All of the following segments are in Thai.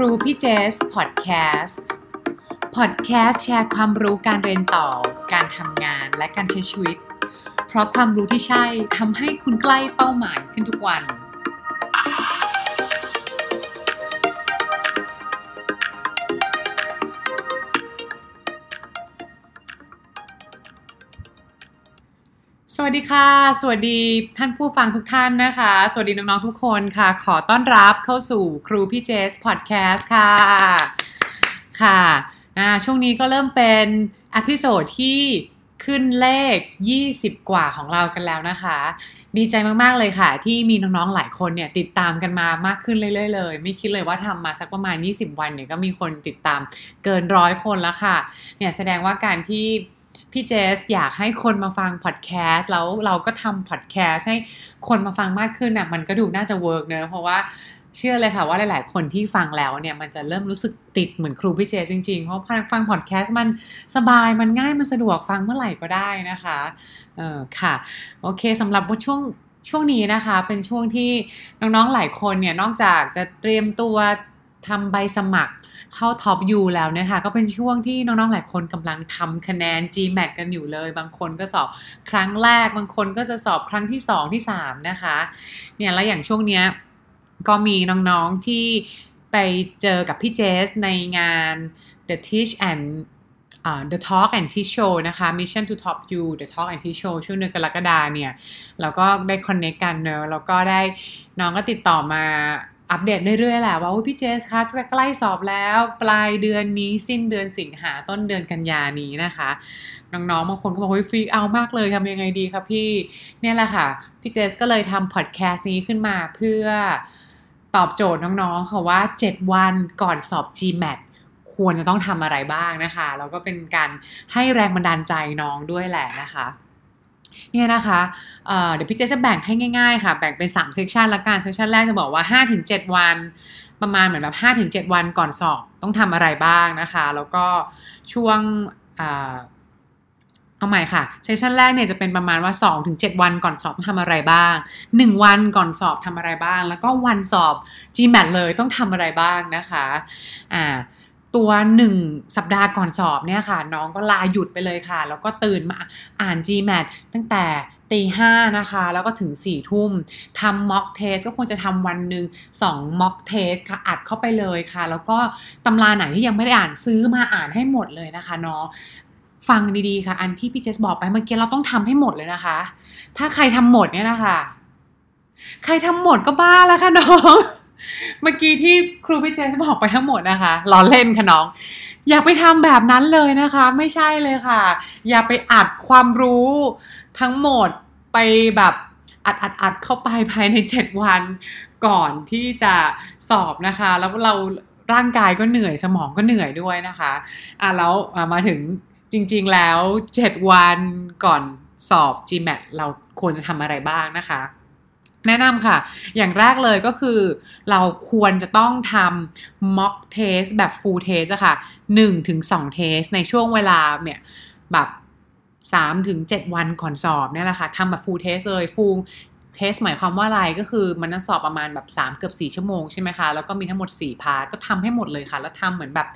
ครูพี่เจสพอดแคสต์พอดแคสต์แชร์ความรู้การเรียนต่อ การทำงานและการใช้ชีวิต เพราะความรู้ที่ใช่ทำให้คุณใกล้เป้าหมายขึ้นทุกวัน วัสดีค่ะ สวัสดีท่านผู้ฟังทุกท่านนะคะ สวัสดีน้องๆทุกคนค่ะ ขอต้อนรับเข้าสู่ครูพี่เจสพอดแคสต์ค่ะ ค่ะช่วงนี้ก็เริ่มเป็น episode ที่ขึ้นเลข 20 กว่าของเรากันแล้วนะคะ ดีใจมากๆเลยค่ะ ที่มีน้องๆหลายคนเนี่ยติดตามกันมามากขึ้นเรื่อยๆเลย ไม่คิดเลยว่าทำมาสักประมาณ 20 วันเนี่ยก็มีคนติดตามเกินร้อยคนแล้วค่ะ เนี่ยแสดงว่าการที่ พี่เจนอยากให้คนมาฟังพอดแคสต์แล้วเราก็ทำพอดแคสต์ให้คนมาฟังมากขึ้นน่ะมันก็ดูน่าจะ work เนอะเพราะว่าเชื่อเลยค่ะว่าหลาย ๆ คนที่ฟังแล้วเนี่ยมันจะเริ่มรู้สึกติดเหมือนครูพี่เจสจริง ๆ เพราะฟังพอดแคสต์มันสบายมันง่ายมันสะดวกฟังเมื่อไหร่ก็ได้นะคะเออค่ะโอเคสำหรับช่วงช่วงนี้นะคะ เป็นช่วงที่น้อง ๆ หลายคนเนี่ยนอกจากจะเตรียมตัวทำใบสมัคร เข้าท็อปยูแล้วนะคะก็เป็นช่วงที่น้องๆหลายคนกำลังทำคะแนน GMAT กันอยู่เลย บางคนก็สอบครั้งแรก บางคนก็จะสอบครั้งที่ 2 ที่ 3 นะคะเนี่ยแล้วอย่างช่วงเนี้ยก็มีน้องๆที่ไปเจอกับพี่เจสในงาน The Teach and uh, The Talk and Teach Show นะคะ Mission to Top You The Talk and Teach Show ช่วงเดือนกรกฎาเนี่ยเราก็ได้ connect กันเนอะแล้วก็ได้น้องก็ติดต่อมา อัปเดตเรื่อยๆแหละว่าพี่เจสคะจะใกล้สอบแล้ว ปลายเดือนนี้สิ้นเดือนสิงหาต้นเดือนกันยานี้นะคะ น้องๆบางคนก็บอกว่าฟรีเอามากเลยทำยังไงดีครับพี่ เนี่ยแหละค่ะ พี่เจสก็เลยทำพอดแคสต์นี้ขึ้นมาเพื่อตอบโจทย์น้องๆค่ะว่า 7 วันก่อนสอบ GMAT ควรจะต้องทำอะไรบ้างนะคะ แล้วก็เป็นการให้แรงบันดาลใจน้องด้วยแหละนะคะ เนี่ยนะคะเเดี๋ยวพี่เจจะแบ่งให้ง่ายๆค่ะ แบ่งเป็น3เซสชันละกันเซสชันแรกจะบอกว่า 5-7 วัน ประมาณเหมือนแบบ 5-7 วันก่อนสอบต้องทำอะไรบ้างนะคะ แล้วก็ช่วงเอาใหม่ค่ะเซสชันแรกเนี่ยจะเป็นประมาณว่า 2-7 วันก่อนสอบทำอะไรบ้าง 1 วันก่อนสอบทำอะไรบ้าง แล้วก็วันสอบ GMAT เลยต้องทำอะไรบ้างนะคะอ่า ตัวหนึ่งสัปดาห์ก่อนสอบเนี่ยค่ะ น้องก็ลาหยุดไปเลยค่ะ แล้วก็ตื่นมาอ่าน GMAT ตั้งแต่ตีห้านะคะ แล้วก็ถึง4ี่ทุ่มทำ mock test ก็ควรจะทำวันหนึ่ง2 mock test ค่ะ อัดเข้าไปเลยค่ะ แล้วก็ตำราไหนที่ยังไม่ได้อ่านซื้อมาอ่านให้หมดเลยนะคะน้องฟังดีๆค่ะ อันที่พี่เจสบอกไปเมื่อกี้เราต้องทำให้หมดเลยนะคะ ถ้าใครทำหมดเนี่ยนะคะ ใครทำหมดก็บ้าแล้วค่ะน้อง เมื่อกี้ที่ครูพี่เจสบอกไปทั้งหมดนะคะล้อเล่นค่ะน้อง อย่าไปทำแบบนั้นเลยนะคะ ไม่ใช่เลยค่ะ อย่าไปอัดความรู้ทั้งหมดไปแบบอัดอัดอัดเข้าไปภายในเจ็ดวันก่อนที่จะสอบนะคะ แล้วเราร่างกายก็เหนื่อยสมองก็เหนื่อยด้วยนะคะอะแล้วมาถึงจริงๆแล้วเจ็ดวันก่อนสอบ GMAT เราควรจะทำอะไรบ้างนะคะ แนะนำค่ะ อย่างแรกเลยก็คือ เราควรจะต้องทำ mock test แบบ full test อะค่ะ1ถึง2 test ในช่วงเวลาเนี่ยแบบ3ถึง7วันก่อนสอบเนี่ยแหละค่ะทำแบบ full test เลย full test หมายความว่าอะไรก็คือมันต้องสอบประมาณแบบ 3 เกือบ 4 ชั่วโมงใช่ไหมคะ แล้วก็มีทั้งหมด 4 พาร์ทก็ทำให้หมดเลยค่ะ แล้วทำเหมือนแบบ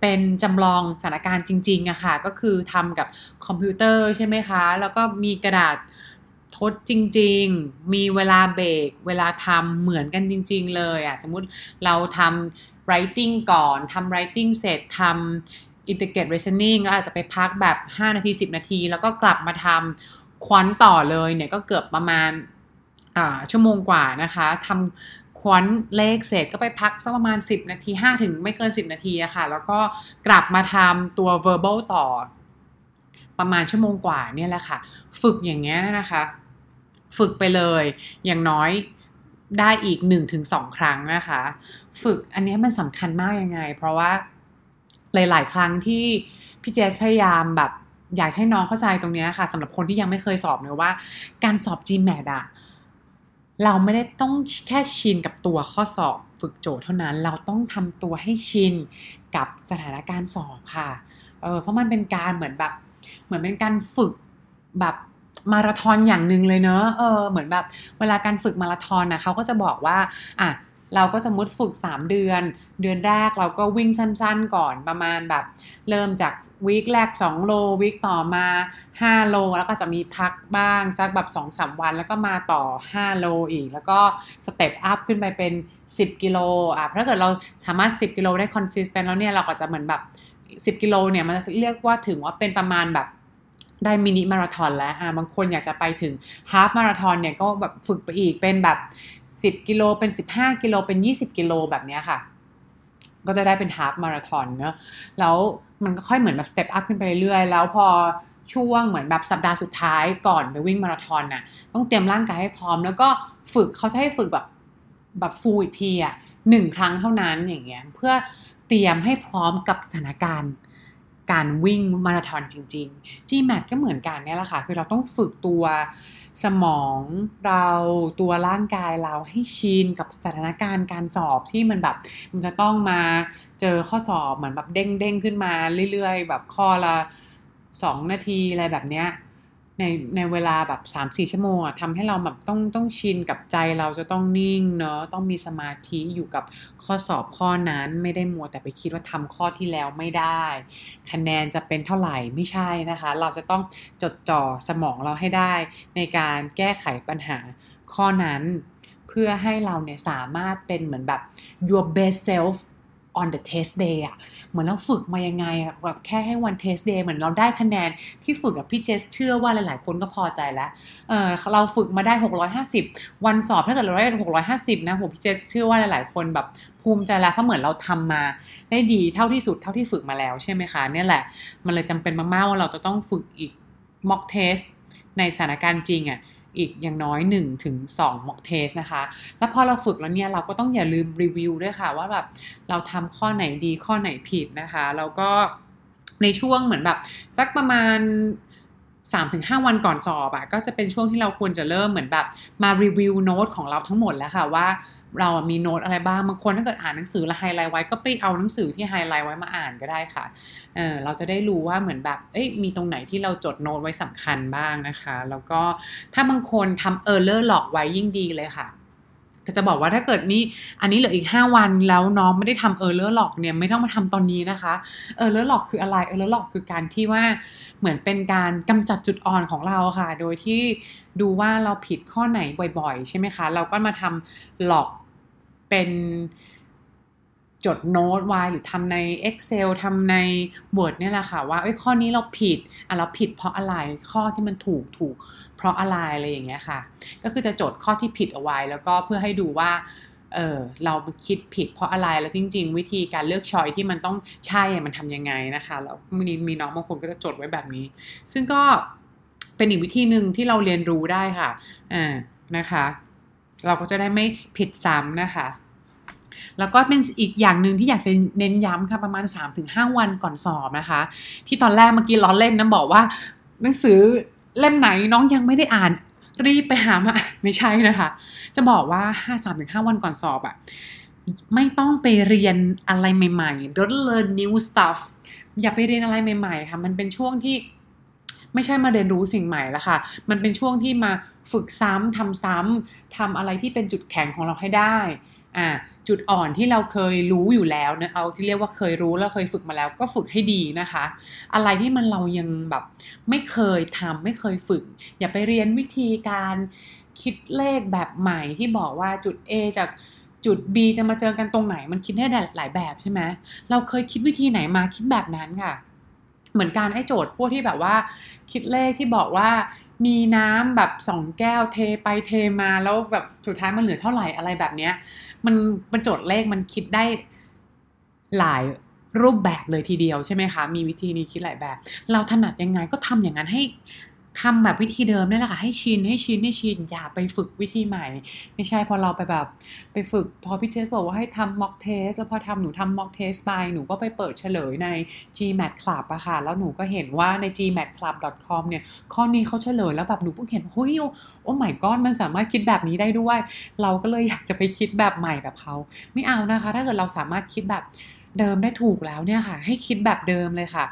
เป็นจำลองสถานการณ์จริงๆอะค่ะ ก็คือทำกับคอมพิวเตอร์ใช่ไหมคะ แล้วก็มีกระดาษ ดจริง ๆ มีเวลาเบรกเวลาทำเหมือนกันจริง ๆ เลยอะสมมุติเราทำ writing ก่อนทำ writing เสร็จทำ integrate reasoning แล้วอาจจะไปพักแบบ 5 นาที 10 นาที แล้วก็กลับมาทำควอนต่อเลยเนี่ยก็เกือบประมาณชั่วโมงกว่านะคะทำควอนเลขเสร็จก็ไปพักสักประมาณ 10 นาที 5 ถึงไม่เกิน 10 นาทีอะค่ะ แล้วก็กลับมาทำตัว verbal ต่อ ประมาณชั่วโมงกว่าเนี่ยแหละค่ะ ฝึกอย่างเงี้ยนะคะ ฝึกไปเลย อย่างน้อยได้อีก1สครั้งนะคะ ฝึกอันนี้มันสำคัญมากยังไง เพราะว่าหลาย ๆ ครั้งที่พี่เจสพยายามแบบอยากให้น้องเข้าใจตรงนี้ค่ะสำหรับคนที่ยังไม่เคยสอบเนะว่า การสอบ GMAT อะเราไม่ได้ต้องแค่ชินกับตัวข้อสอบฝึกโจทย์เท่านั้น เราต้องทำตัวให้ชินกับสถานการณ์สอบค่ะเออเพราะมันเป็นการเหมือนแบบเหมือนเป็นการฝึกแบบ มาราธอนอย่างหนึ่งเลยเนอะเออเหมือนแบบเวลาการฝึกมาราธอนนะเขาก็จะบอกว่าอะเราก็สมมติฝึก 3 เดือน เดือนแรกเราก็วิ่งสั้นๆก่อนประมาณแบบ เริ่มจาก week แรก 2 โล week ต่อมา 5 โล แล้วก็จะมีพักบ้าง สักแบบ 2-3 วัน แล้วก็มาต่อ 5 โลอีก แล้วก็ step up ขึ้นไปเป็น 10 กิโลอะถ้าเกิดเราสามารถ 10 กิโลได้ consistent แล้วเนี่ย เราก็จะเหมือนแบบ 10 กิโลเนี่ย มันจะเรียกว่าถึงว่าเป็นประมาณแบบ ได้ mini marathon แล้วอ่าบางคนอยากจะไปถึงhalf marathon เนี่ยก็แบบฝึกไปอีกเป็นแบบ 10 กิโลเป็น 15 กิโลเป็น 20 กิโลแบบนี้ค่ะ ก็จะได้เป็น half marathon เนอะแล้วมันก็ค่อยเหมือนแบบ step up ขึ้นไปเรื่อยๆ แล้วพอช่วงเหมือนแบบสัปดาห์สุดท้ายก่อนไปวิ่งมาราธอนน่ะต้องเตรียมร่างกายให้พร้อม แล้วก็ฝึกเขาจะให้ฝึกแบบแบบ full อีกทีอะหนึ่งครั้งเท่านั้นอย่างเงี้ยเพื่อเตรียมให้พร้อมกับสถานการณ์ การวิ่งมาราธอนจริงๆ GMAT ก็เหมือนกันเนี่ยแหละค่ะ คือเราต้องฝึกตัวสมองเราตัวร่างกายเราให้ชินกับสถานการณ์การสอบที่มันแบบ มันจะต้องมาเจอข้อสอบเหมือนแบบเด้งเด้งขึ้นมาเรื่อยๆ แบบข้อละสองนาทีอะไรแบบเนี้ย ในในเวลาแบบ3-4ชั่วโมงอะทำให้เราแบบต้องต้องชินกับใจเราจะต้องนิ่งเนาะต้องมีสมาธิอยู่กับข้อสอบข้อนั้นไม่ได้มัวแต่ไปคิดว่าทำข้อที่แล้วไม่ได้ คะแนนจะเป็นเท่าไหร่ไม่ใช่นะคะ เราจะต้องจดจ่อสมองเราให้ได้ ในการแก้ไขปัญหาข้อนั้น เพื่อให้เราเนี่ยสามารถเป็นเหมือนแบบ your best self on the test day อะเหมือนเราฝึกมายังไงอะแบบแค่ให้วัน test day เหมือนเราได้คะแนนที่ฝึกกับพี่เจสเชื่อว่าหลาย ๆ คนก็พอใจแล้วเออเราฝึกมาได้ 650 วันสอบถ้าเกิดเราได้650นะโหพี่เจสเชื่อว่าหลาย ๆ คนแบบภูมิใจแล้วเพราะเหมือนเราทำมาได้ดีเท่าที่สุดเท่าที่ฝึกมาแล้วใช่ไหมคะเนี่ยแหละ มันเลยจำเป็นมากๆว่าเราจะต้องฝึกอีก mock test ในสถานการณ์จริงอะ่ะ อีกอย่างน้อย1ถึง2 mock test นะคะ แล้วพอเราฝึกแล้วเนี่ยเราก็ต้องอย่าลืมรีวิวด้วยค่ะ ว่าแบบเราทำข้อไหนดีข้อไหนผิดนะคะแล้วก็ในช่วงเหมือนแบบสักประมาณ3-5 วันก่อนสอบอะก็จะเป็นช่วงที่เราควรจะเริ่มเหมือนแบบมารีวิวโน้ตของเราทั้งหมดแล้วค่ะว่า เรามีโน้ตอะไรบ้างบางคนถ้าเกิดอ่านหนังสือแล้วไฮไลท์ไว้ก็ไปเอาหนังสือที่ไฮไลท์ไว้มาอ่านก็ได้ค่ะเออเราจะได้รู้ว่าเหมือนแบบเอ้ยมีตรงไหนที่เราจดโน้ตไว้สำคัญบ้างนะคะ แล้วก็ถ้าบางคนทำ error log ไว้ยิ่งดีเลยค่ะแต่จะบอกว่าถ้าเกิดนี่อันนี้เหลืออีก 5 วันแล้วน้องไม่ได้ทำ error log เนี่ยไม่ต้องมาทำตอนนี้นะคะ error log คืออะไร error log คือการที่ว่าเหมือนเป็นการกำจัดจุดอ่อนของเราค่ะ โดยที่ดูว่าเราผิดข้อไหนบ่อยๆ ใช่ไหมคะ เราก็มาทำ log เป็นจดโน้ตไว้หรือทำใน Excel ทำใน Word เนี่ยแหละค่ะ ว่าเอ้ยข้อนี้เราผิดอะเราผิดเพราะอะไรข้อที่มันถูกถูก เพราะอะไรอะไรอย่างเงี้ยค่ะ ก็คือจะจดข้อที่ผิดเอาไว้ แล้วก็เพื่อให้ดูว่าเออเราคิดผิดเพราะอะไรแล้วจริง ๆ วิธีการเลือกชอยที่มันต้องใช่มันทำยังไงนะคะแล้วมีมีน้องบางคนก็จะจดไว้แบบนี้ ซึ่งก็เป็นอีกวิธีหนึ่งที่เราเรียนรู้ได้ค่ะอ่านะคะ เราก็จะได้ไม่ผิดซ้ำนะคะ แล้วก็เป็นอีกอย่างหนึ่งที่อยากจะเน้นย้ำค่ะประมาณ 3-5 วันก่อนสอบนะคะ ที่ตอนแรกเมื่อกี้ล้อเล่นนะบอกว่า หนังสือเล่มไหนน้องยังไม่ได้อ่านรีบไปหามาไม่ใช่นะคะ จะบอกว่า 5-3-5 วันก่อนสอบอะ่ะไม่ต้องไปเรียนอะไรใหม่ๆ don't learn new stuff อย่าไปเรียนอะไรใหม่ๆค่ะ มันเป็นช่วงที่ไม่ใช่มาเรียนรู้สิ่งใหม่แล้วค่ะ มันเป็นช่วงที่มาฝึกซ้ำทำซ้ำทำอะไรที่เป็นจุดแข็งของเราให้ได้ อ่า จุดอ่อนที่เราเคยรู้อยู่แล้วนะเอาที่เรียกว่าเคยรู้แล้วเคยฝึกมาแล้วก็ฝึกให้ดีนะคะ อะไรที่มันเรายังแบบไม่เคยทำไม่เคยฝึก อย่าไปเรียนวิธีการคิดเลขแบบใหม่ที่บอกว่าจุด A จากจุด B จะมาเจอกันตรงไหนมันคิดได้หลายแบบใช่ไหมเราเคยคิดวิธีไหนมาคิดแบบนั้นค่ะ เหมือนการไอ้โจทย์พวกที่แบบว่า คิดเลขที่บอกว่ามีน้ำแบบสองแก้วเทไปเทมาแล้วแบบสุดท้ายมันเหลือเท่าไหร่อะไรแบบเนี้ย มันมันโจทย์เลขมันคิดได้หลายรูปแบบเลยทีเดียวใช่ไหมคะ มีวิธีนี้คิดหลายแบบ เราถนัดยังไงก็ทำอย่างนั้นให้ ทำแบบวิธีเดิมนี่แหละค่ะให้ชินให้ชินให้ชินอย่าไปฝึกวิธีใหม่ ไม่ใช่พอเราไปแบบไปฝึกพอพี่เจสบอกว่าให้ทำ mock test แล้วพอทำหนูทำ mock test ไปหนูก็ไปเปิดเฉลยใน GMAT Club อะค่ะ แล้วหนูก็เห็นว่าใน gmatclub.com เนี่ย ข้อนี้เขาเฉลยแล้วแบบหนูเพิ่งเห็นเฮ้ยโอ้ไม่ก้อนมันสามารถคิดแบบนี้ได้ด้วย เราก็เลยอยากจะไปคิดแบบใหม่แบบเขาไม่เอานะคะ ถ้าเกิดเราสามารถคิดแบบเดิมได้ถูกแล้วเนี่ยค่ะ ให้คิดแบบเดิมเลยค่ะ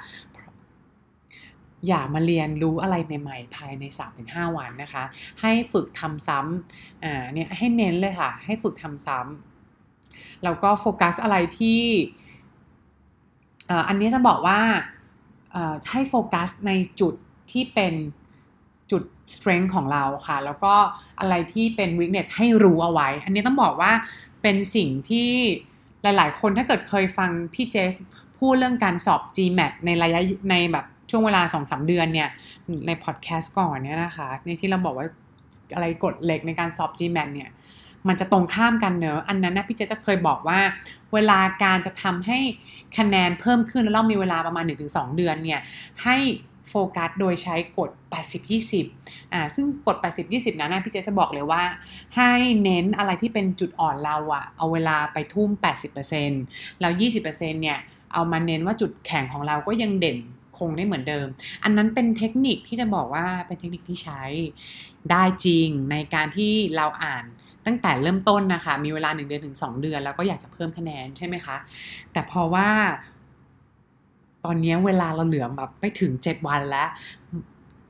อย่ามาเรียนรู้อะไรใหม่ๆภายใน 3-5 วันนะคะ ให้ฝึกทำซ้ำอ่าเนี่ยให้เน้นเลยค่ะ ให้ฝึกทำซ้แล้วก็โฟกัสอะไรที่อันนี้จะบอกว่าให้โฟกัสในจุดที่เป็นจุด strength ของเราค่ะ แล้วก็อะไรที่เป็น weakness ให้รู้เอาไว้ อันนี้ต้องบอกว่าเป็นสิ่งที่หลาย ๆ คนถ้าเกิดเคยฟังพี่เจสพูดเรื่องการสอบ GMAT ในระยะในแบบ ช่วงเวลา2-3เดือนเนี่ย ในพอดแคสต์ก่อนเนี่ยนะคะในที่เราบอกว่าอะไรกฎเหล็กในการสอบ GMAT เนี่ยมันจะตรงข้ามกันเนอะอันนั้นนะพี่เจจะเคยบอกว่า เวลาการจะทำให้คะแนนเพิ่มขึ้นแล้วเรามีเวลาประมาณ 1-2 เดือนเนี่ยให้โฟกัสโดยใช้กฎ 80-20 อ่า ซึ่งกฎ 80-20 นั้นนะพี่เจจะบอกเลยว่า ให้เน้นอะไรที่เป็นจุดอ่อนเราอะเอาเวลาไปทุ่ม 80%แล้ว 20%เนี่ย เอามาเน้นว่าจุดแข็งของเราก็ยังเด่น คงได้เหมือนเดิม อันนั้นเป็นเทคนิคที่จะบอกว่าเป็นเทคนิคที่ใช้ได้จริงในการที่เราอ่านตั้งแต่เริ่มต้นนะคะ มีเวลา 1 เดือนถึง 2 เดือน แล้วก็อยากจะเพิ่มคะแนนใช่ไหมคะ แต่พอว่า ตอนนี้เวลาเราเหลือแบบไม่ถึง 7 วันแล้ว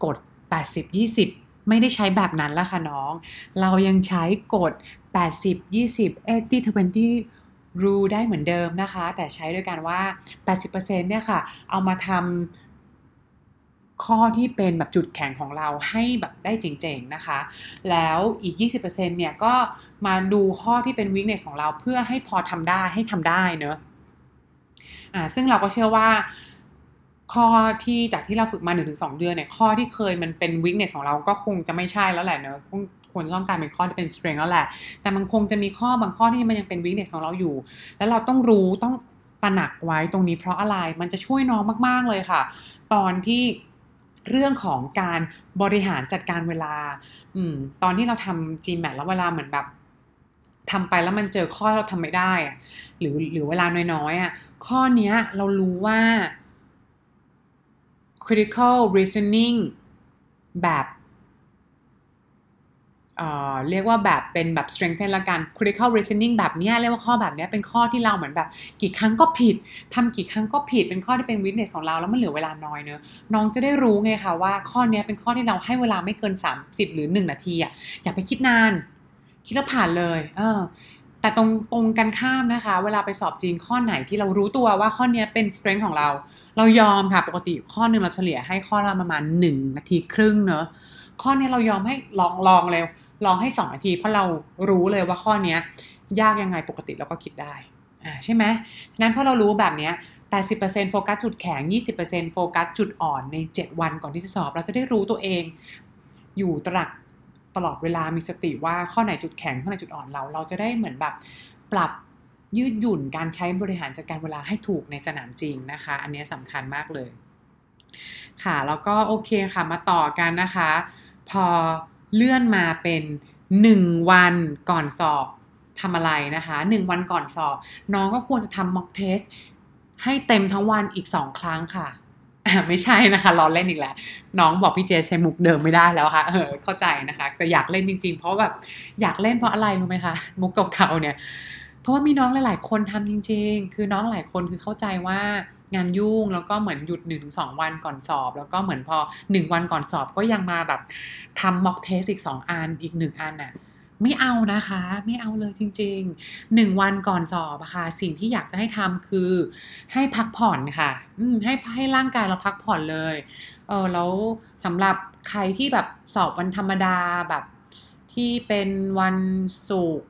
กด 80 20 ไม่ได้ใช้แบบนั้นแล้วค่ะน้อง เรายังใช้กด 80 20 80 20 รูได้เหมือนเดิมนะคะ แต่ใช้ด้วยกันว่า 80%เนี่ยค่ะ เอามาทำข้อที่เป็นแบบจุดแข็งของเราให้แบบได้เจ๋งๆนะคะ แล้วอีก 20%เนี่ยก็มาดูข้อที่เป็น weakness ของเราเพื่อให้พอทำได้ให้ทำได้เนอะอ่าซึ่งเราก็เชื่อว่า ข้อที่จากที่เราฝึกมาหนึ่งถึงสองเดือนเนี่ยข้อที่เคยมันเป็น weakness ของเราก็คงจะไม่ใช่แล้วแหละเนอะ ควรต้องการเป็นข้อที่เป็น strength แล้วแหละ แต่มันคงจะมีข้อบางข้อที่มันยังเป็น weakness ของเราอยู่ แล้วเราต้องรู้ต้องตระหนักไว้ตรงนี้เพราะอะไรมันจะช่วยน้องมาก ๆเลยค่ะ ตอนที่เรื่องของการบริหารจัดการเวลาอืมตอนที่เราทำ GMAT แล้วเวลาเหมือนแบบทำไปแล้วมันเจอข้อเราทำไม่ได้หรือหรือเวลาน้อยๆอะข้อนี้เรารู้ว่า critical reasoning แบบ เรียกว่าแบบเป็นแบบ strengthen ละกัน critical reasoning แบบนี้เรียกว่าข้อแบบนี้เป็นข้อที่เราเหมือนแบบ กี่ครั้งก็ผิดทำกี่ครั้งก็ผิด เป็นข้อที่เป็น weakness ของเราแล้วมันเหลือเวลาน้อยเนอะน้องจะได้รู้ไงคะว่าข้อนี้เป็นข้อที่เราให้เวลาไม่เกิน 30 หรือ 1 นาทีอะอย่าไปคิดนาน คิดแล้วผ่านเลย เออแต่ตรงตรงกันข้ามนะคะ เวลาไปสอบจริงข้อไหนที่เรารู้ตัวว่าข้อนี้เป็น strength ของเรา เรายอมค่ะปกติข้อหนึ่งเราเฉลี่ยให้ข้อละประมาณ 1 นาทีครึ่งเนอะข้อนี้เรายอมให้ลองลองเลย ลองให้สองนาทีเพราะเรารู้เลยว่าข้อนี้ยากยังไงปกติเราก็คิดได้อ่าใช่ไหมฉะนั้นพอเรารู้แบบนี้80%โฟกัสจุดแข็ง 20%โฟกัสจุดอ่อนใน 7 วันก่อนที่จะสอบ เราจะได้รู้ตัวเอง อยู่ตรักตลอดเวลามีสติว่าข้อไหนจุดแข็งข้อไหนจุดอ่อนเรา เราจะได้เหมือนแบบปรับยืดหยุ่นการใช้บริหารจัดการเวลาให้ถูกในสนามจริงนะคะ อันนี้สำคัญมากเลย ค่ะ แล้วก็โอเคค่ะมาต่อกันนะคะ พอ เลื่อนมาเป็น 1 วันก่อนสอบทำอะไรนะคะ 1 วันก่อนสอบ น้องก็ควรจะทำม็อกเทสให้เต็มทั้งวันอีก 2 ครั้งค่ะไม่ใช่นะคะรอเล่นอีกแล้ว น้องบอกพี่เจใช้มุกเดิมไม่ได้แล้วค่ะ เออเข้าใจนะคะ แต่อยากเล่นจริง ๆ เพราะแบบอยากเล่นเพราะอะไรรู้ไหมคะมุกเก่าๆเนี่ย เพราะว่ามีน้องหลายๆคนทำจริง ๆ คือน้องหลายคนคือเข้าใจว่า งานยุ่งแล้วก็เหมือนหยุดหนึ่งสองวันก่อนสอบ แล้วก็เหมือนพอหนึ่งวันก่อนสอบก็ยังมาแบบทำม็อกเทสอีกสองอันอีกหนึ่งอันน่ะไม่เอานะคะ ไม่เอาเลยจริงๆหนึ่งวันก่อนสอบอะค่ะสิ่งที่อยากจะให้ทำคือ ให้พักผ่อนค่ะให้ให้ร่างกายเราพักผ่อนเลยเออแล้วสำหรับใครที่แบบสอบวันธรรมดาแบบที่เป็นวันศุกร์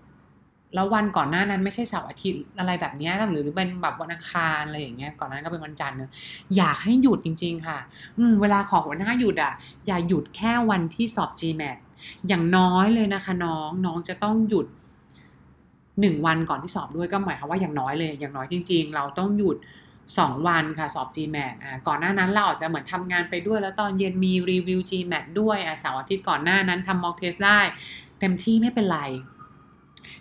แล้ววันก่อนหน้านั้นไม่ใช่เสาร์อาทิตย์อะไรแบบนี้หรือเป็นแบบวันอังคารอะไรอย่างเงี้ยก่อนนั้นก็เป็นวันจันทร์เนอะอยากให้หยุดจริง ๆ ค่ะ อืมเวลาขอหัวหน้าหยุดอะ อย่าหยุดแค่วันที่สอบ GMAT อย่างน้อยเลยนะคะน้องน้องจะต้องหยุดหนึ่งวันก่อนที่สอบด้วยก็หมายความว่าอย่างน้อยเลยอย่างน้อยจริง ๆ เราต้องหยุดสองวันค่ะสอบ GMAT อ่าก่อนหน้านั้นเราอาจจะเหมือนทำงานไปด้วย แล้วตอนเย็นมีรีวิว GMAT ด้วยอ่าเสาร์อาทิตย์ก่อนหน้านั้นทำ mock test ได้ เต็มที่ไม่เป็นไร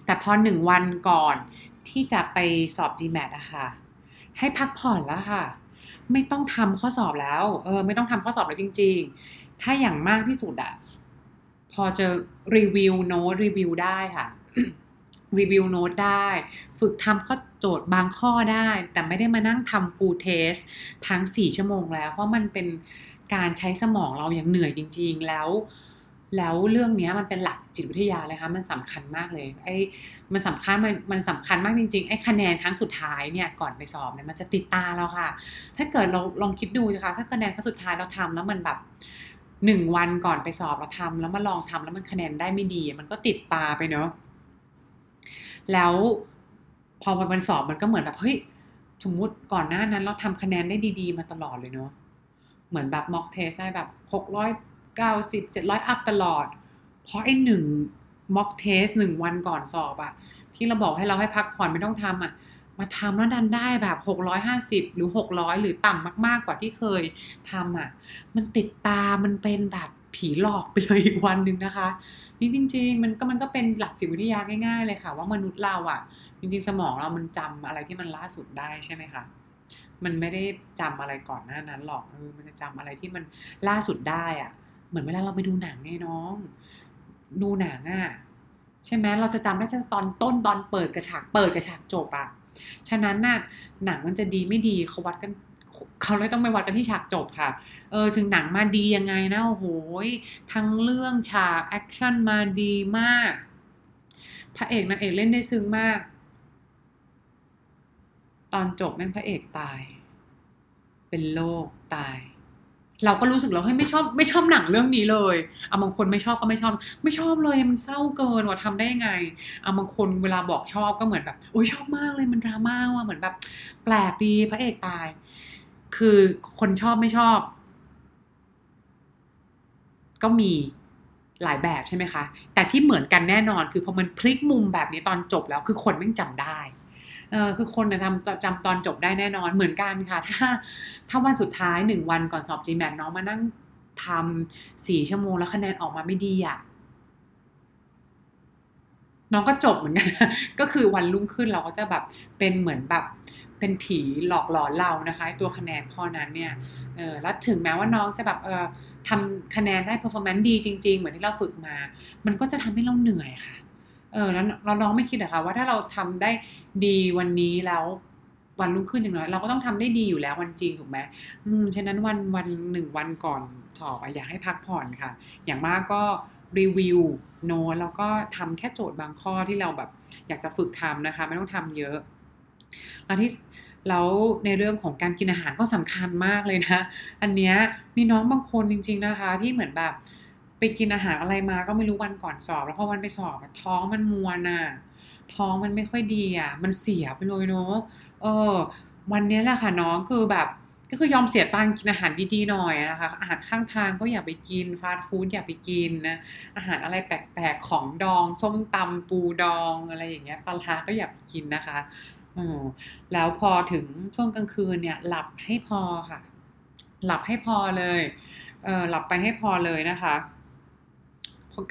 แต่พอหนึ่งวันก่อนที่จะไปสอบ GMAT อะค่ะ ให้พักผ่อนแล้วค่ะ ไม่ต้องทำข้อสอบแล้ว เออ ไม่ต้องทำข้อสอบแล้วจริง ๆ ถ้าอย่างมากที่สุดอะพอจะรีวิวโน้ตรีวิวได้ค่ะรีวิวโน้ตได้ ฝึกทำข้อโจทย์บางข้อได้ แต่ไม่ได้มานั่งทำ full test ทั้ง 4 ชั่วโมงแล้ว เพราะมันเป็นการใช้สมองเราอย่างเหนื่อยจริง ๆ แล้ว แล้วเรื่องนี้มันเป็นหลักจิตวิทยาเลยค่ะมันสำคัญมากเลยไอ้มันสำคัญมันมันสำคัญมากจริงๆไอ้คะแนนครั้งสุดท้ายเนี่ยก่อนไปสอบเนี่ยมันจะติดตาเราค่ะ ถ้าเกิดเราลองคิดดูนะคะถ้าคะแนนครั้งสุดท้ายเราทำแล้วมันแบบหนึ่งวันก่อนไปสอบเราทำแล้วมาลองทำแล้วมันคะแนนได้ไม่ดี มันก็ติดตาไปเนาะแล้วพอวันสอบมันก็เหมือนแบบเฮ้ยสมมุติก่อนหน้านั้นเราทำคะแนนได้ดี ๆ มาตลอดเลยเนาะเหมือนแบบ mock test ได้แบบหกร้อย เก้าสิบเจ็ดร้อย up ตลอด เพราะไอ้หนึ่ง mock test หนึ่งวันก่อนสอบอะที่เราบอกให้เราให้พักผ่อนไม่ต้องทำอะมาทำแล้วดันได้แบบหกร้อยห้าสิบหรือหกร้อยหรือต่ำมาก ๆ กว่าที่เคยทำอะมันติดตามันเป็นแบบผีหลอกไปเลยอีกวันหนึ่งนะคะ นี่จริง ๆ มันก็มันก็เป็นหลักจิตวิทยาง่าย ๆ เลยค่ะ ว่ามนุษย์เราอะจริง ๆ สมองเรามันจำอะไรที่มันล่าสุดได้ใช่ไหมคะมันไม่ได้จำอะไรก่อนหน้านั้นหรอกเออมันจะจำอะไรที่มันล่าสุดได้อะ เหมือนเวลาเราไปดูหนังไงน้อง ดูหนังอะใช่ไหมเราจะจำได้แค่ตอนต้นตอนเปิดกระฉากเปิดกระฉากจบอะฉะนั้นน่ะหนังมันจะดีไม่ดีเขาวัดกันเขาเลยต้องไปวัดกันที่ฉากจบค่ะ เออถึงหนังมาดียังไงนะโอ้โหทั้งเรื่องฉากแอคชั่นมาดีมาก พระเอกนางเอกเล่นได้ซึ้งมาก ตอนจบแม่งพระเอกตาย เป็นโรคตาย เราก็รู้สึกเราให้ไม่ชอบไม่ชอบหนังเรื่องนี้เลยเอาบางคนไม่ชอบก็ไม่ชอบ ไม่ชอบเลยมันเศร้าเกินว่าทำได้ยังไงเอาบางคนเวลาบอกชอบก็เหมือนแบบโอ้ยชอบมากเลยมันดราม่าว่ะเหมือนแบบ แปลกดีพระเอกตาย คือคนชอบไม่ชอบ ก็มีหลายแบบใช่ไหมคะ แต่ที่เหมือนกันแน่นอนคือพอมันพลิกมุมแบบนี้ตอนจบแล้วคือคนไม่จำได้ เออคือคนทำจำตอนจบได้แน่นอนเหมือนกันค่ะ ถ้าถ้าวันสุดท้ายหนึ่งวันก่อนสอบ GMAT น้องมานั่งทำสี่ชั่วโมงแล้วคะแนนออกมาไม่ดีอะน้องก็จบเหมือนกัน ก็คือวันรุ่งขึ้นเราก็จะแบบเป็นเหมือนแบบเป็นผีหลอกหลอนเรานะคะตัวคะแนนข้อนั้นเนี่ย เออแล้วถึงแม้ว่าน้องจะแบบเออทำคะแนนได้ performance ดีจริง ๆ เหมือนที่เราฝึกมา มันก็จะทำให้เราเหนื่อยค่ะ เออแล้วเราน้องไม่คิดเหรอคะว่าถ้าเราทำได้ดีวันนี้แล้ววันรุ่งขึ้นอย่างน้อยเราก็ต้องทำได้ดีอยู่แล้ววันจริงถูกไหมอืมฉะนั้นวันวันหนึ่งวันก่อนสอบอยากให้พักผ่อนค่ะ อย่างมากก็รีวิวโน้ตแล้วก็ทำแค่โจทย์บางข้อที่เราแบบอยากจะฝึกทำนะคะ ไม่ต้องทำเยอะ แล้วที่แล้วในเรื่องของการกินอาหารก็สำคัญมากเลยนะ อันเนี้ยมีน้องบางคนจริง ๆนะคะ ที่เหมือนแบบ ไปกินอาหารอะไรมาก็ไม่รู้วันก่อนสอบ แล้วพอวันไปสอบท้องมันมวนอะ ท้องมันไม่ค่อยดีอะ มันเสียไปเลยเนาะเออ วันนี้แหละค่ะน้องคือแบบ ก็คือยอมเสียตังค์กินอาหารดีๆหน่อยนะคะ อาหารข้างทางก็อย่าไปกินฟาสต์ฟู้ดอย่าไปกินนะอาหารอะไรแปลกๆของดองส้มตำปูดองอะไรอย่างเงี้ยปลาก็อย่าไปกินนะคะอแล้วพอถึงช่วงกลางคืนเนี่ย หลับให้พอค่ะ หลับให้พอเลยเออหลับไปให้พอเลยนะคะ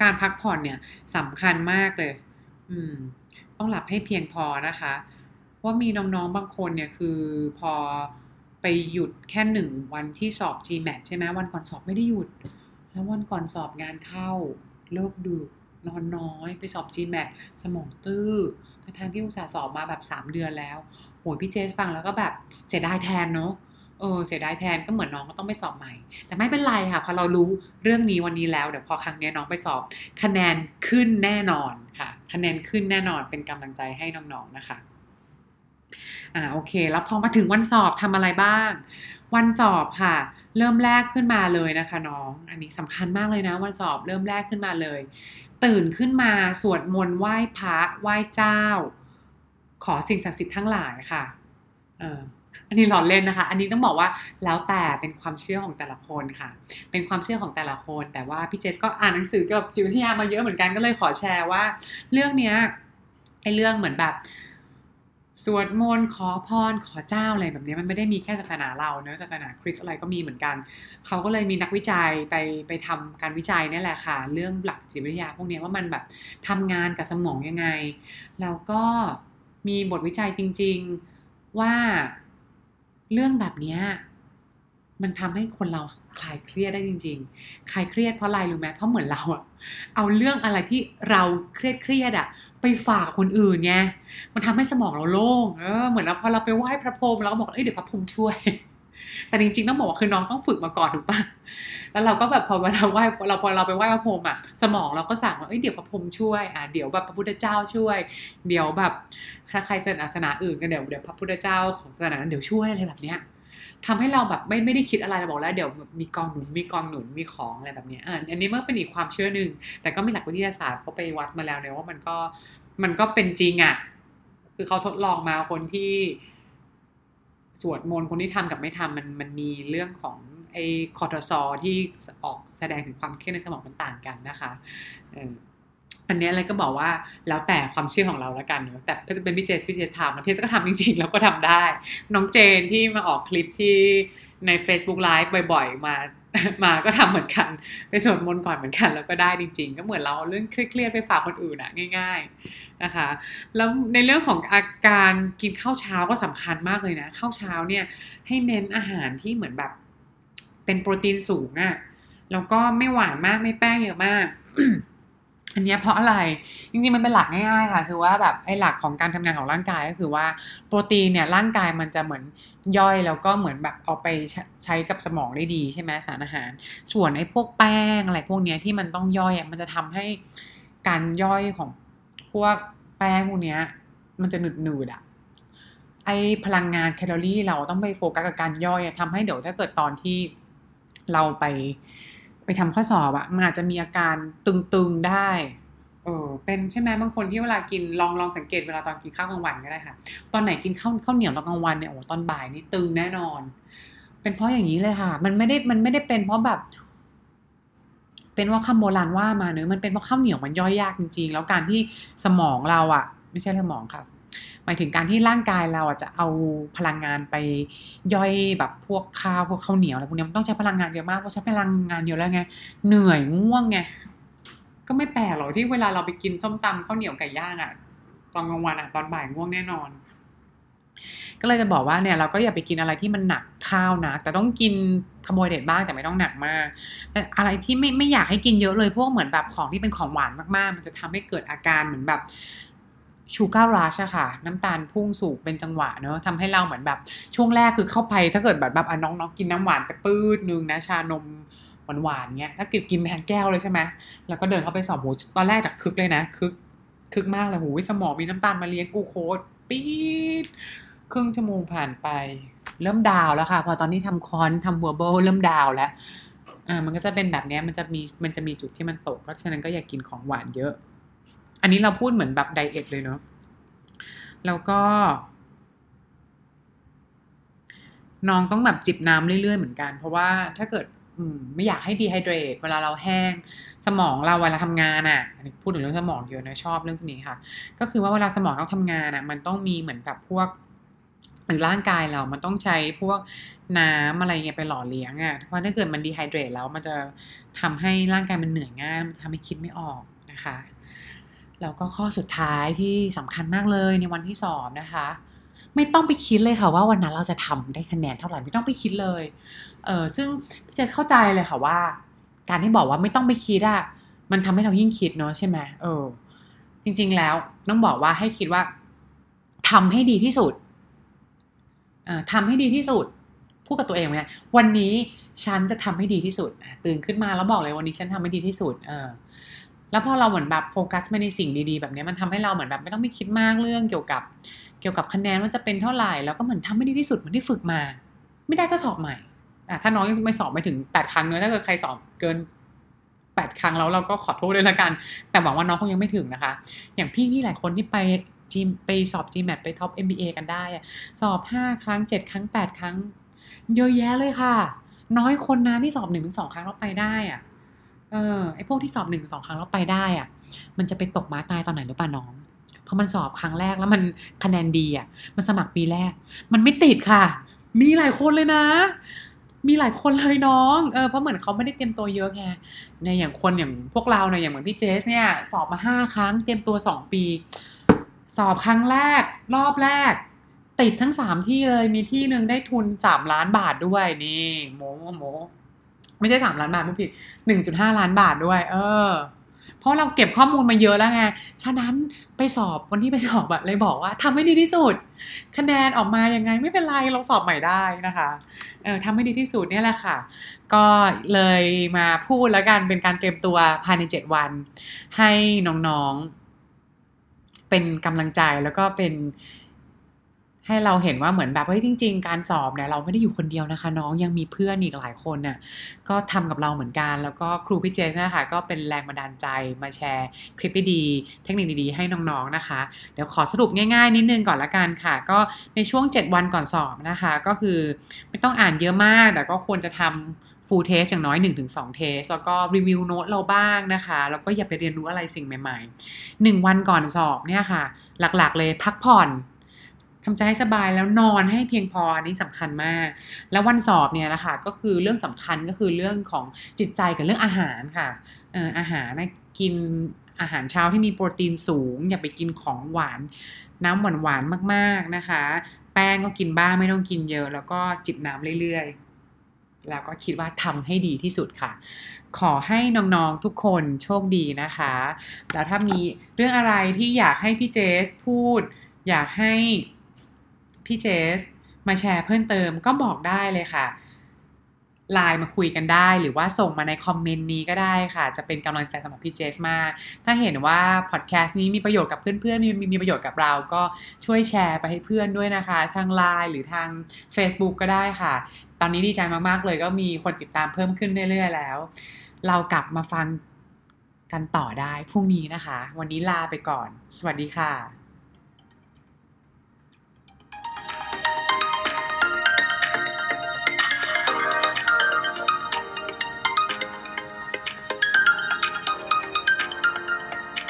การพักผ่อนเนี่ยสำคัญมากเลย อืม ต้องหลับให้เพียงพอนะคะ ว่ามีน้องๆบางคนเนี่ยคือพอไปหยุดแค่หนึ่งวันที่สอบ GMAT ใช่ไหมวันก่อนสอบไม่ได้หยุด แล้ววันก่อนสอบงานเข้า เลิกดึกนอนน้อยไปสอบ GMAT สมองตื้อทั้งที่อุตส่าห์สอบมาแบบ 3 เดือนแล้วโหยพี่เจฟังแล้วก็แบบเสียดายแทนเนาะ เออเสียดายแทนก็เหมือนน้องก็ต้องไปสอบใหม่ แต่ไม่เป็นไรค่ะพอเรารู้เรื่องนี้วันนี้แล้วเดี๋ยวพอครั้งนี้น้องไปสอบ คะแนนขึ้นแน่นอนค่ะ คะแนนขึ้นแน่นอนเป็นกำลังใจให้น้องๆนะคะอ่าโอเค แล้วพอมาถึงวันสอบทำอะไรบ้าง วันสอบค่ะ เริ่มแรกขึ้นมาเลยนะคะน้อง อันนี้สำคัญมากเลยนะ วันสอบเริ่มแรกขึ้นมาเลย ตื่นขึ้นมาสวดมนต์ไหว้พระไหว้เจ้า ขอสิ่งศักดิ์สิทธิ์ทั้งหลายค่ะเออ อันนี้หลอนเล่นนะคะ อันนี้ต้องบอกว่าแล้วแต่เป็นความเชื่อของแต่ละคนค่ะ เป็นความเชื่อของแต่ละคน แต่ว่าพี่เจสก็อ่านหนังสือเกี่ยวกับจิตวิทยามาเยอะเหมือนกันก็เลยขอแชร์ว่า เรื่องเนี้ยไอ้เรื่องเหมือนแบบสวดมนต์ขอพรขอเจ้าอะไรแบบนี้มันไม่ได้มีแค่ศาสนาเราเนอะศาสนาคริสต์อะไรก็มีเหมือนกัน เขาก็เลยมีนักวิจัยไปไปทำการวิจัยนี่แหละค่ะ เรื่องหลักจิตวิทยาพวกนี้ว่ามันแบบทำงานกับสมองยังไง แล้วก็มีบทวิจัยจริง ๆว่า เรื่องแบบนี้มันทำให้คนเราคลายเครียดได้จริง ๆ คลายเครียดเพราะอะไรรู้ไหมเพราะเหมือนเราอะเอาเรื่องอะไรที่เราเครียดเครียดอะไปฝากคนอื่นไง มันทำให้สมองเราโล่ง เออ เหมือนเราพอเราไปไหว้พระพรหมเราก็บอกเอ้ยเดี๋ยวพระพรหมช่วย แต่จริงๆต้องบอกว่าคือน้องต้องฝึกมาก่อนถูกปะแล้วเราก็แบบพอเวลาไหว้เราพอเราไปไหว้พระพรหมอะสมองเราก็สั่งว่าเอ้ยเดี๋ยวพระพรหมช่วย อะเดี๋ยวแบบพระพุทธเจ้าช่วย เดี๋ยวแบบ ถ้าใครเจศาสนาอื่นก็เดี๋ยวเดี๋ยวพระพุทธเจ้าของศาสนานั้นเดี๋ยวช่วยอะไรแบบเนี้ยทำให้เราแบบไม่ไม่ได้คิดอะไรเราบอกแล้วเดี๋ยวมีกองหนุนมีกองหนุนมีของอะไรแบบนี้อันนี้เมันเป็นอีกความเชื่อหนึ่งแต่ก็มีหลักวิทยาศาสตร์เขาไปวัดมาแล้วเนี่ยว่ามันก็มันก็เป็นจริงอะ คือเขาทดลองมาคนที่สวดมนต์คนที่ทำกับไม่ทำมันมันมีเรื่องของไอ้คอร์ทซอที่ออกแสดงถึงความเครียดในสมองมันต่างกันนะคะ อันนี้อะไรก็บอกว่าแล้วแต่ความเชื่อของเราแล้วกันแต่เป็นพี่เจสพี่เจสทำแล้วพี่เจสก็ทำจริงๆ แล้วก็ทำได้ น้องเจนที่มาออกคลิปที่ใน Facebook Live บ่อยๆ มามาก็ทำเหมือนกัน ไปสวดมนต์ก่อนเหมือนกัน แล้วก็ได้จริง ๆ ก็เหมือนเราเรื่องเครียดๆไปฝากคนอื่นอะง่าย ๆนะคะ แล้วในเรื่องของอาการกินข้าวเช้าก็สำคัญมากเลยนะข้าวเช้าเนี่ยให้เน้นอาหารที่เหมือนแบบ เป็นโปรตีนสูงอะแล้วก็ไม่หวานมากไม่แป้งเยอะมาก อันนี้เพราะอะไร จริงๆ มันเป็นหลักง่ายๆ ค่ะ คือว่าแบบไอ้หลักของการทำงานของร่างกายก็คือว่าโปรตีนเนี่ยร่างกายมันจะเหมือนย่อยแล้วก็เหมือนแบบเอาไปใช้กับสมองได้ดีใช่ไหมสารอาหาร ส่วนไอ้พวกแป้งอะไรพวกนี้ที่มันต้องย่อยอะมันจะทำให้การย่อยของพวกแป้งพวกเนี้ยมันจะหนืดหนืดอะไอพลังงานแคลอรี่เราต้องไปโฟกัสกับการย่อยทำให้เดี๋ยวถ้าเกิดตอนที่เราไป ไปทำข้อสอบอะมันอาจจะมีอาการตึงๆได้เออเป็นใช่ไหมบางคนที่เวลากินลองลองสังเกตเวลาตอนกินข้าวกลางวันก็ได้ค่ะ ตอนไหนกินข้าวข้าวเหนียวตอนกลางวันเนี่ยโอ้ตอนบ่ายนี่ตึงแน่นอน เป็นเพราะอย่างนี้เลยค่ะ มันไม่ได้มันไม่ได้เป็นเพราะแบบ เป็นว่าคำโบราณว่ามาเนอะมันเป็นเพราะข้าวเหนียวมันย่อยยากจริง ๆ แล้วการที่สมองเราอะไม่ใช่สมองค่ะ มายถึงการที่ร่างกายเราจะเอาพลังงานไปย่อยแบบพวกข้าวพวกข้าวเหนียวอะไรพวกนี้มันต้องใช้พลังงานเยอะมากเพราะใช้พลังงานเยอะแล้วไงเหนื่อยง่วงไงก็ไม่แปลกหรอกที่เวลาเราไปกินส้มตำข้าวเหนียวไก่ย่างอะตอนกลางวันอะตอนบ่ายง่วงแน่นอน ก็เลยจะบอกว่าเนี่ยเราก็อย่าไปกินอะไรที่มันหนักขนาดนั้นนะแต่ต้องกินคาร์โบไฮเดรตบ้างแต่ไม่ต้องหนักมากแต่อะไรที่ไม่ไม่อยากให้กินเยอะเลยพวกเหมือนแบบของที่เป็นของหวานมากๆ มันจะทำให้เกิดอาการเหมือนแบบ sugar rush อะค่ะ น้ำตาลพุ่งสูงเป็นจังหวะเนอะทำให้เราเหมือนแบบ ช่วงแรกคือเข้าไปถ้าเกิดแบบแบบอะน้องๆกินน้ำหวานไปปื้ดนึงนะ ชานมหวานๆเงี้ยถ้ากินกินไปทางแก้วเลยใช่ไหมแล้วก็เดินเข้าไปสอบหูตอนแรกจากคึกเลยนะคึกคึกมากเลยหูสมองมีน้ำตาลมาเลี้ยงกูโคตรปี๊ดครึ่งชั่วโมงผ่านไป เริ่มดาวแล้วค่ะ พอตอนนี้ทำคอนทำบัวโบเริ่มดาวแล้วอ่ามันก็จะเป็นแบบนี้มันจะมีมันจะมีจุดที่มันตกเพราะฉะนั้นก็อย่ากกินของหวานเยอะ อันนี้เราพูดเหมือนแบบไดเอทเลยเนาะแล้วก็ น้องต้องแบบจิบน้ำเรื่อยๆเหมือนกัน เพราะว่าถ้าเกิดไม่อยากให้ dehydrate เวลาเราแห้งสมองเราเวลาทำงานอะ่ะพูดถึงเรื่องสมองเยอะนะชอบเรื่องนี้ค่ะ ก็คือว่าเวลาสมองต้องทำงานอะ่ะ มันต้องมีเหมือนกับพวก หรือร่างกายเรา มันต้องใช้พวกน้ำอะไรเงี้ยไปหล่อเลี้ยงอะ่ะเพราะถ้าเกิดมัน dehydrate แล้วมันจะทำให้ร่างกายมันเหนื่อยง่ายมันทำให้คิดไม่ออกนะคะ แล้วก็ข้อสุดท้ายที่สำคัญมากเลยในวันที่สอบนะคะ ไม่ต้องไปคิดเลยค่ะว่าวันนั้นเราจะทำได้คะแนนเท่าไหร่ไม่ต้องไปคิดเลยเออซึ่งพี่เจเข้าใจเลยค่ะว่า การที่บอกว่าไม่ต้องไปคิดอะมันทำให้เรายิ่งคิดเนาะใช่ไหมเออ จริง ๆแล้วต้องบอกว่าให้คิดว่าทำให้ดีที่สุดเออทำให้ดีที่สุด พูดกับตัวเองไงวันนี้ฉันจะทำให้ดีที่สุดตื่นขึ้นมาแล้วบอกเลยวันนี้ฉันทำให้ดีที่สุด เออ แล้วพอเราเหมือนแบบโฟกัสไปในสิ่งดีๆ แบบนี้มันทำให้เราเหมือนแบบไม่ต้องไม่คิดมากเรื่องเกี่ยวกับ เกี่ยวกับคะแนนว่าจะเป็นเท่าไหร่แล้วก็เหมือนทำไม่ดีที่สุดเหมือนที่ฝึกมา ไม่ได้ก็สอบใหม่อะถ้าน้องยังไม่สอบไม่ถึงแปดครั้งเนอะถ้าเกิดใครสอบเกินแปดครั้งแล้วเราก็ขอโทษด้วยละกัน แต่หวังว่าน้องคงยังไม่ถึงนะคะ อย่างพี่นี่หลายคนที่ไปจีไปสอบ GMAT ไปท็อป MBA กันได้อะสอบห้าครั้งเจ็ดครั้งแปดครั้ง เยอะแยะเลยค่ะ น้อยคนนะที่สอบหนึ่งถึงสองครั้งแล้วไปได้อะ เออไอพวกที่สอบหนึ่งสองครั้งแล้วไปได้อะ มันจะไปตกม้าตายตอนไหนหรือเปล่าน้อง เพราะมันสอบครั้งแรกแล้วมันคะแนนดีอะ มันสมัครปีแรก มันไม่ติดค่ะ มีหลายคนเลยนะ มีหลายคนเลยน้อง เออ เพราะเหมือนเขาไม่ได้เตรียมตัวเยอะไงในอย่างคนอย่างพวกเราเนี่ยอย่างเหมือนพี่เจสเนี่ย สอบมาห้าครั้ง เตรียมตัวสองปี สอบครั้งแรก รอบแรก ติดทั้งสามที่เลย มีที่หนึ่งได้ทุนสามล้านบาทด้วยนี่โมโม ไม่ใช่สามล้านบาทไม่ผิดหนึ่งจุดห้าล้านบาทด้วย เออ เพราะเราเก็บข้อมูลมาเยอะแล้วไง ฉะนั้นไปสอบวันที่ไปสอบอะเลยบอกว่าทำให้ดีที่สุด คะแนนออกมายังไงไม่เป็นไรเราสอบใหม่ได้นะคะ เออทำให้ดีที่สุดเนี่ยแหละค่ะ ก็เลยมาพูดแล้วกันเป็นการเตรียมตัวภายใน7วัน ให้น้องๆ เป็นกำลังใจแล้วก็เป็น ให้เราเห็นว่าเหมือนแบบเฮ้ยจริง ๆ การสอบเนี่ยเราไม่ได้อยู่คนเดียวนะคะ น้องยังมีเพื่อนอีกหลายคนน่ะก็ทำกับเราเหมือนกัน แล้วก็ครูพี่เจนนะคะก็เป็นแรงบันดาลใจมาแชร์คลิปดีๆเทคนิคดีๆให้น้องๆนะคะ เดี๋ยวขอสรุปง่าย ๆ นิดนึงก่อนละกันค่ะ ก็ในช่วง 7 วันก่อนสอบนะคะ ก็คือไม่ต้องอ่านเยอะมาก แต่ก็ควรจะทำ full test อย่างน้อย 1-2 test แล้วก็รีวิวโน้ตเราบ้างนะคะ แล้วก็อย่าไปเรียนรู้อะไรสิ่งใหม่ ๆ 1 วันก่อนสอบเนี่ยค่ะ หลักๆเลยพักผ่อน ทำใจให้สบายแล้วนอนให้เพียงพออันนี้สำคัญมาก แล้ววันสอบเนี่ยนะคะก็คือเรื่องสำคัญก็คือเรื่องของจิตใจกับเรื่องอาหารค่ะเอออาหารนะกินอาหารเช้าที่มีโปรตีนสูง อย่าไปกินของหวานน้ำหวานหวานมากๆนะคะ แป้งก็กินบ้างไม่ต้องกินเยอะ แล้วก็จิบน้ำเรื่อยๆ แล้วก็คิดว่าทำให้ดีที่สุดค่ะ ขอให้น้องๆทุกคนโชคดีนะคะ แล้วถ้ามีเรื่องอะไรที่อยากให้พี่เจสพูด อยากให้ พี่เจส มาแชร์เพิ่มเติมก็บอกได้เลยค่ะไลน์มาคุยกันได้ หรือว่าส่งมาในคอมเมนต์นี้ก็ได้ค่ะ จะเป็นกำลังใจสำหรับพี่เจสมาก ถ้าเห็นว่าพอดแคสต์นี้มีประโยชน์กับเพื่อนๆ มีมีประโยชน์กับเราก็ช่วยแชร์ไปให้เพื่อนด้วยนะคะ ทางไลน์หรือทาง Facebook ก็ได้ค่ะ ตอนนี้ดีใจมากๆเลยก็มีคนติดตามเพิ่มขึ้นเรื่อยๆแล้ว เรากลับมาฟังกันต่อได้พรุ่งนี้นะคะ วันนี้ลาไปก่อน สวัสดีค่ะ